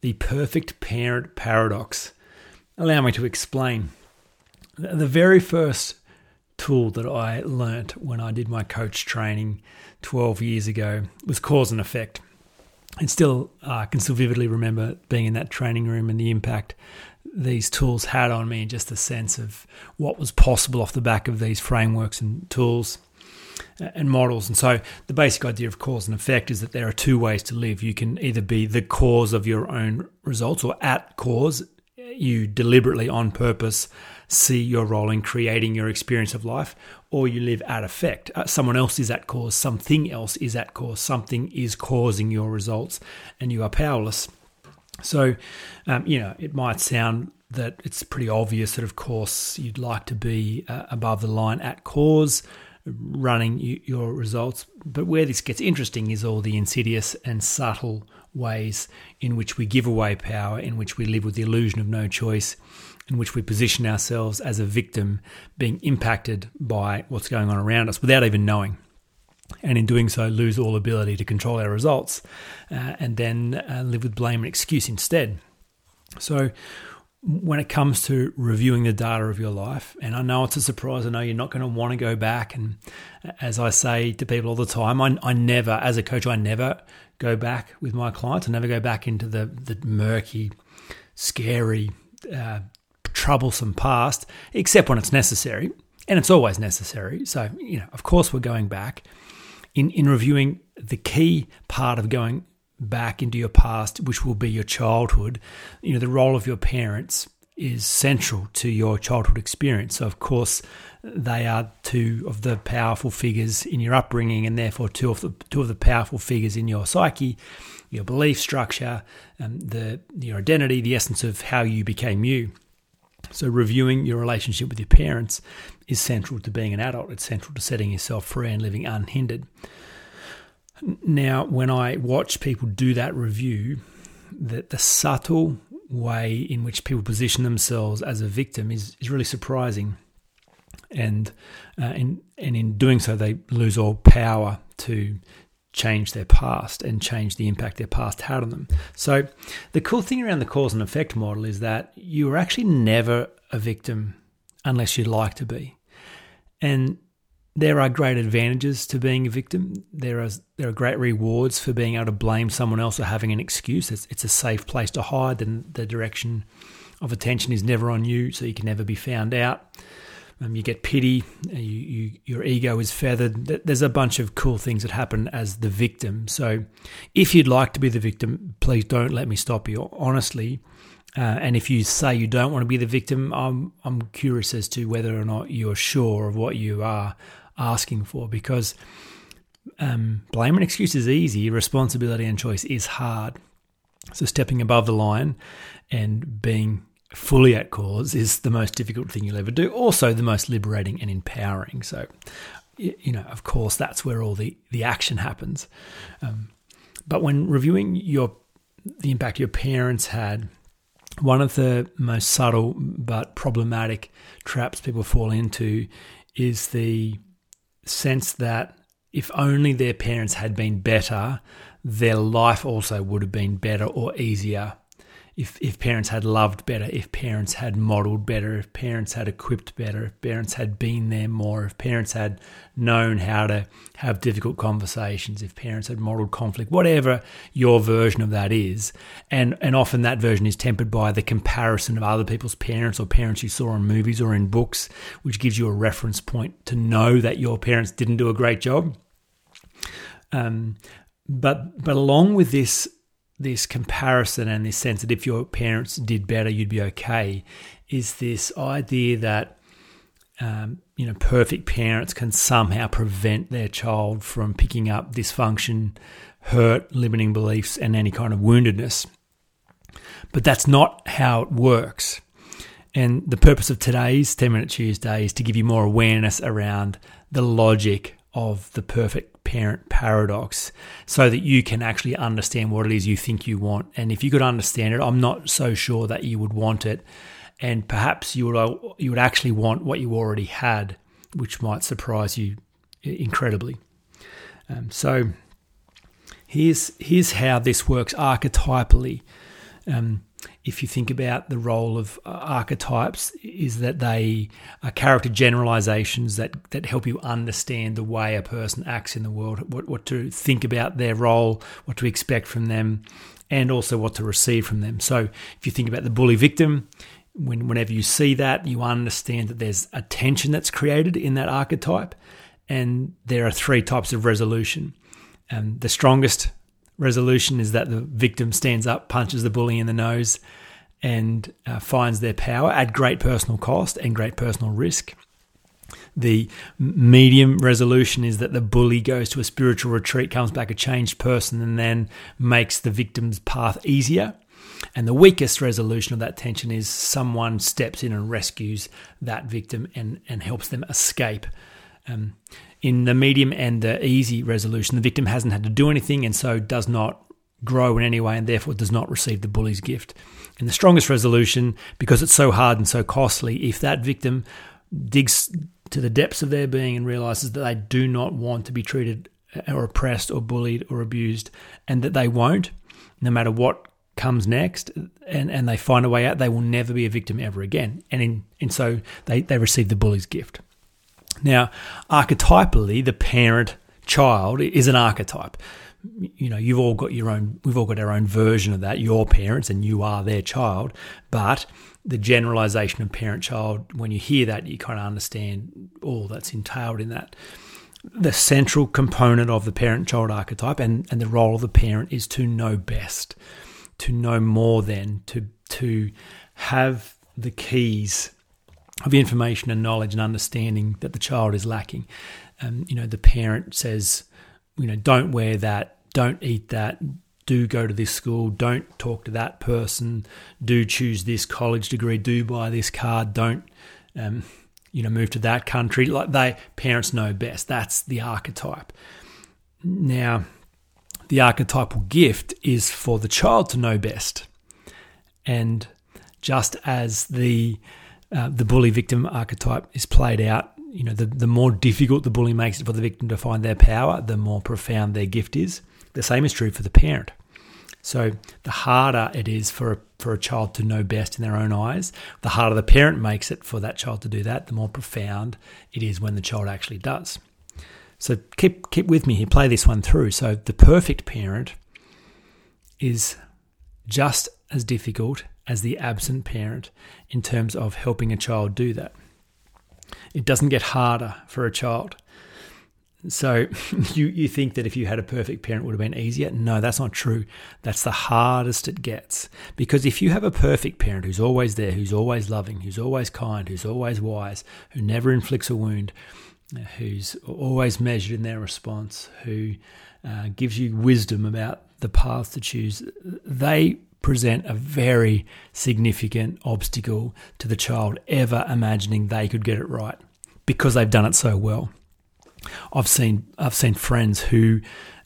the perfect parent paradox. Allow me to explain. The very first tool that I learnt when I did my coach training 12 years ago was cause and effect. And still, I uh, can still vividly remember being in that training room and the impact these tools had on me, and just the sense of what was possible off the back of these frameworks and tools and models. And so the basic idea of cause and effect is that there are two ways to live. You can either be the cause of your own results or at cause. You deliberately, on purpose, see your role in creating your experience of life, or you live at effect. Uh, someone else is at cause, something else is at cause, something is causing your results, and you are powerless. So, um, you know, it might sound that it's pretty obvious that, of course, you'd like to be uh, above the line at cause running your results. But where this gets interesting is all the insidious and subtle ways in which we give away power, in which we live with the illusion of no choice, in which we position ourselves as a victim being impacted by what's going on around us without even knowing. And in doing so, lose all ability to control our results uh, and then uh, live with blame and excuse instead. So, when it comes to reviewing the data of your life, and I know it's a surprise, I know you're not going to want to go back. And as I say to people all the time, I, I never, as a coach, I never go back with my clients. I never go back into the, the murky, scary, uh, troublesome past, except when it's necessary. And it's always necessary. So, you know, of course, we're going back. In, in reviewing the key part of going back into your past, which will be your childhood, you know, the role of your parents is central to your childhood experience. So, of course, they are two of the powerful figures in your upbringing, and therefore two of the two of the powerful figures in your psyche, your belief structure, um, the your identity, the essence of how you became you. So, reviewing your relationship with your parents is central to being an adult. It's central to setting yourself free and living unhindered. Now, when I watch people do that review, that the subtle way in which people position themselves as a victim is, is really surprising. And, uh, in, and in doing so, they lose all power to change their past and change the impact their past had on them. So, the cool thing around the cause and effect model is that you are actually never a victim unless you'd like to be. And there are great advantages to being a victim. There are there are great rewards for being able to blame someone else or having an excuse. It's, it's a safe place to hide. Then the direction of attention is never on you, so you can never be found out. Um, you get pity. You, you, your ego is feathered. There's a bunch of cool things that happen as the victim. So, if you'd like to be the victim, please don't let me stop you. Honestly, uh, and if you say you don't want to be the victim, I'm I'm curious as to whether or not you're sure of what you are asking for because um, blame and excuse is easy, responsibility and choice is hard. So stepping above the line and being fully at cause is the most difficult thing you'll ever do. Also, the most liberating and empowering. So, you know, of course, that's where all the the action happens. Um, but when reviewing your the impact your parents had, one of the most subtle but problematic traps people fall into is the sense that if only their parents had been better, their life also would have been better or easier. If, if parents had loved better, if parents had modeled better, if parents had equipped better, if parents had been there more, if parents had known how to have difficult conversations, if parents had modeled conflict, whatever your version of that is. And, and often that version is tempered by the comparison of other people's parents or parents you saw in movies or in books, which gives you a reference point to know that your parents didn't do a great job. Um, but but along with this this comparison and this sense that if your parents did better, you'd be okay, is this idea that um, you know perfect parents can somehow prevent their child from picking up dysfunction, hurt, limiting beliefs, and any kind of woundedness. But that's not how it works. And the purpose of today's 10 Minute Tuesday is to give you more awareness around the logic of the perfect parent paradox so that you can actually understand what it is you think you want. And if you could understand it, I'm not so sure that you would want it. And perhaps you would, you would actually want what you already had, which might surprise you incredibly. Um, so here's, here's how this works archetypally. Um, if you think about the role of uh, archetypes, is that they are character generalizations that, that help you understand the way a person acts in the world, what, what to think about their role, what to expect from them, and also what to receive from them. So if you think about the bully victim, when, whenever you see that, you understand that there's a tension that's created in that archetype, and there are three types of resolution. And the strongest resolution is that the victim stands up, punches the bully in the nose, and uh, finds their power at great personal cost and great personal risk. The medium resolution is that the bully goes to a spiritual retreat, comes back a changed person, and then makes the victim's path easier. And the weakest resolution of that tension is someone steps in and rescues that victim and, and helps them escape. Um, in the medium and the easy resolution, the victim hasn't had to do anything and so does not grow in any way and therefore does not receive the bully's gift. In the strongest resolution, because it's so hard and so costly, if that victim digs to the depths of their being and realizes that they do not want to be treated uh, or oppressed or bullied or abused and that they won't, no matter what comes next and, and they find a way out, they will never be a victim ever again. And in, and so they, they receive the bully's gift. Now, archetypally, the parent child is an archetype. You know, you've all got your own, we've all got our own version of that, your parents, and you are their child. But the generalization of parent child, when you hear that, you kind of understand all that's entailed in that. The central component of the parent child archetype and, and the role of the parent is to know best, to know more than, to, to have the keys of information and knowledge and understanding that the child is lacking. Um, you know, the parent says, you know, don't wear that, don't eat that, do go to this school, don't talk to that person, do choose this college degree, do buy this car, don't, um, you know, move to that country. Like they, parents know best. That's the archetype. Now, the archetypal gift is for the child to know best. And just as the uh, the bully victim archetype is played out, you know, the, the more difficult the bully makes it for the victim to find their power, the more profound their gift is. The same is true for the parent. So the harder it is for a, for a child to know best in their own eyes, the harder the parent makes it for that child to do that, the more profound it is when the child actually does. So keep keep with me here, play this one through. So the perfect parent is just as difficult as the absent parent in terms of helping a child do that. It doesn't get harder for a child. So you, you think that if you had a perfect parent it would have been easier? No, that's not true. That's the hardest it gets. Because if you have a perfect parent who's always there, who's always loving, who's always kind, who's always wise, who never inflicts a wound, who's always measured in their response, who uh, gives you wisdom about the path to choose, they present a very significant obstacle to the child ever imagining they could get it right because they've done it so well. I've seen I've seen friends who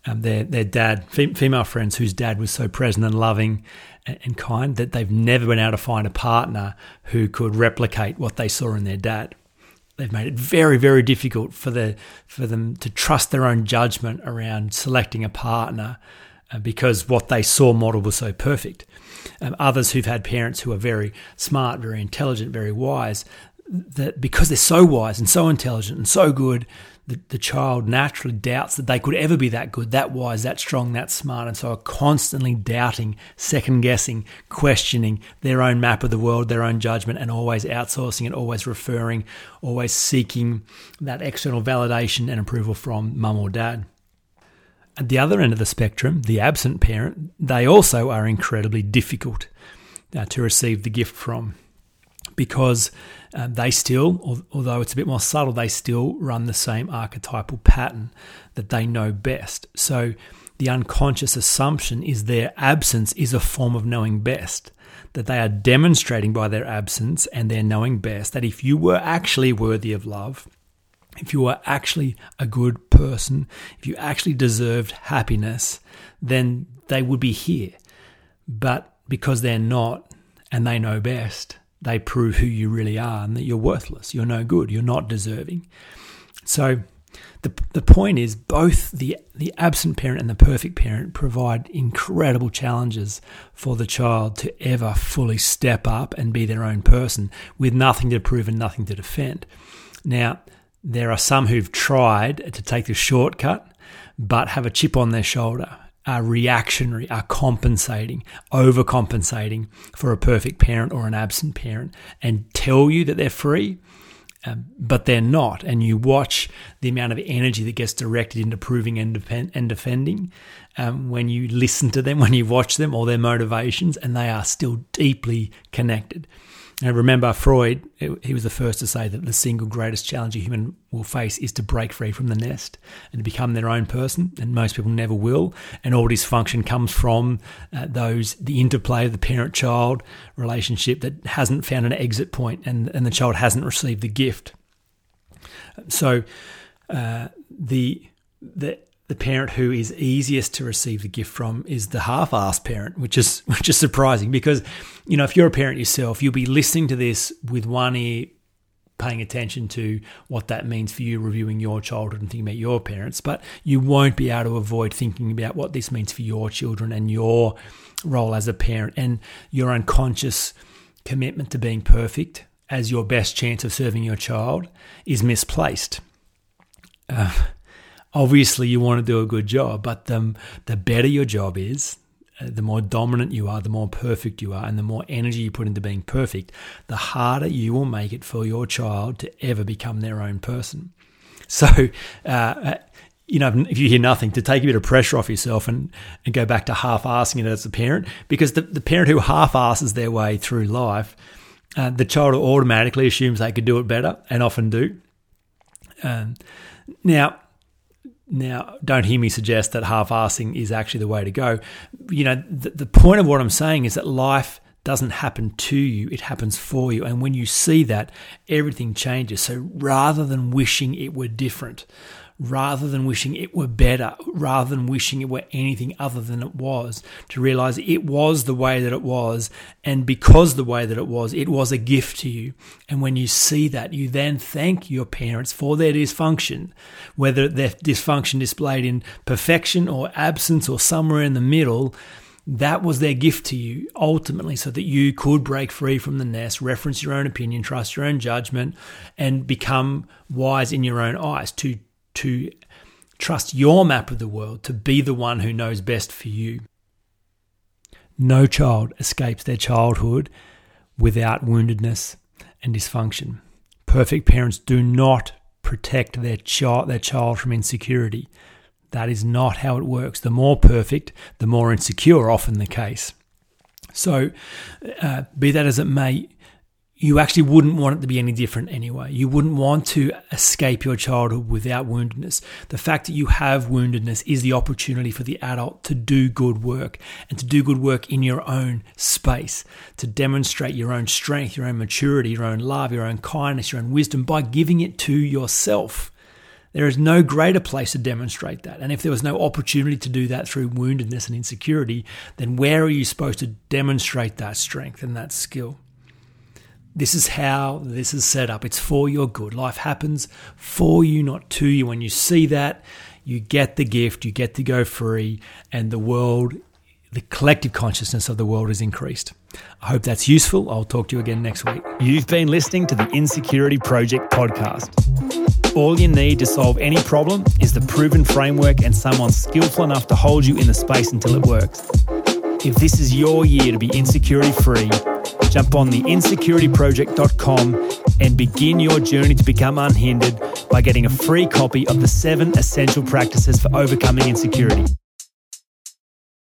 um, their their dad female friends whose dad was so present and loving and, and kind that they've never been able to find a partner who could replicate what they saw in their dad. They've made it very very difficult for the for them to trust their own judgment around selecting a partner because what they saw model was so perfect. Um, others who've had parents who are very smart, very intelligent, very wise, that because they're so wise and so intelligent and so good, the, the child naturally doubts that they could ever be that good, that wise, that strong, that smart, and so are constantly doubting, second guessing, questioning their own map of the world, their own judgment, and always outsourcing it, always referring, always seeking that external validation and approval from mum or dad. At the other end of the spectrum, the absent parent, they also are incredibly difficult uh, to receive the gift from because uh, they still, although it's a bit more subtle, they still run the same archetypal pattern that they know best. So the unconscious assumption is their absence is a form of knowing best. That they are demonstrating by their absence and their knowing best that if you were actually worthy of love, if you were actually a good person, if you actually deserved happiness, then they would be here. But because they're not and they know best, they prove who you really are and that you're worthless, you're no good, you're not deserving. So the, the point is both the, the absent parent and the perfect parent provide incredible challenges for the child to ever fully step up and be their own person with nothing to prove and nothing to defend. Now, there are some who've tried to take the shortcut but have a chip on their shoulder are reactionary, are compensating, overcompensating for a perfect parent or an absent parent, and tell you that they're free, um, but they're not. And you watch the amount of energy that gets directed into proving and, and defending um, when you listen to them, when you watch them, or their motivations, and they are still deeply connected. And remember, Freud, he was the first to say that the single greatest challenge a human will face is to break free from the nest and to become their own person. And most people never will. And all dysfunction comes from uh, those, the interplay of the parent child relationship that hasn't found an exit point and, and the child hasn't received the gift. So, uh, the, the, the parent who is easiest to receive the gift from is the half-assed parent, which is which is surprising because you know if you're a parent yourself, you'll be listening to this with one ear paying attention to what that means for you reviewing your childhood and thinking about your parents, but you won't be able to avoid thinking about what this means for your children and your role as a parent and your unconscious commitment to being perfect as your best chance of serving your child is misplaced. Uh, obviously you want to do a good job, but the, the better your job is, uh, the more dominant you are, the more perfect you are, and the more energy you put into being perfect, the harder you will make it for your child to ever become their own person. So, uh, uh you know, if you hear nothing, to take a bit of pressure off yourself and, and go back to half asking it as a parent, because the, the parent who half asses their way through life, uh, the child automatically assumes they could do it better and often do. Um, now, now, don't hear me suggest that half assing is actually the way to go. You know, the, the point of what I'm saying is that life doesn't happen to you, it happens for you. And when you see that, everything changes. So rather than wishing it were different, rather than wishing it were better, rather than wishing it were anything other than it was, to realize it was the way that it was. And because the way that it was, it was a gift to you. And when you see that, you then thank your parents for their dysfunction, whether their dysfunction displayed in perfection or absence or somewhere in the middle. That was their gift to you ultimately, so that you could break free from the nest, reference your own opinion, trust your own judgment, and become wise in your own eyes to to trust your map of the world to be the one who knows best for you. No child escapes their childhood without woundedness and dysfunction. Perfect parents do not protect their child, their child from insecurity. That is not how it works. The more perfect, the more insecure, often the case. So, uh, be that as it may, you actually wouldn't want it to be any different anyway. You wouldn't want to escape your childhood without woundedness. The fact that you have woundedness is the opportunity for the adult to do good work and to do good work in your own space, to demonstrate your own strength, your own maturity, your own love, your own kindness, your own wisdom by giving it to yourself. There is no greater place to demonstrate that. And if there was no opportunity to do that through woundedness and insecurity, then where are you supposed to demonstrate that strength and that skill? This is how this is set up. It's for your good. Life happens for you, not to you. When you see that, you get the gift, you get to go free, and the world, the collective consciousness of the world is increased. I hope that's useful. I'll talk to you again next week. You've been listening to the Insecurity Project podcast. All you need to solve any problem is the proven framework and someone skillful enough to hold you in the space until it works. If this is your year to be insecurity free, Jump on the insecurityproject.com and begin your journey to become unhindered by getting a free copy of the seven essential practices for overcoming insecurity.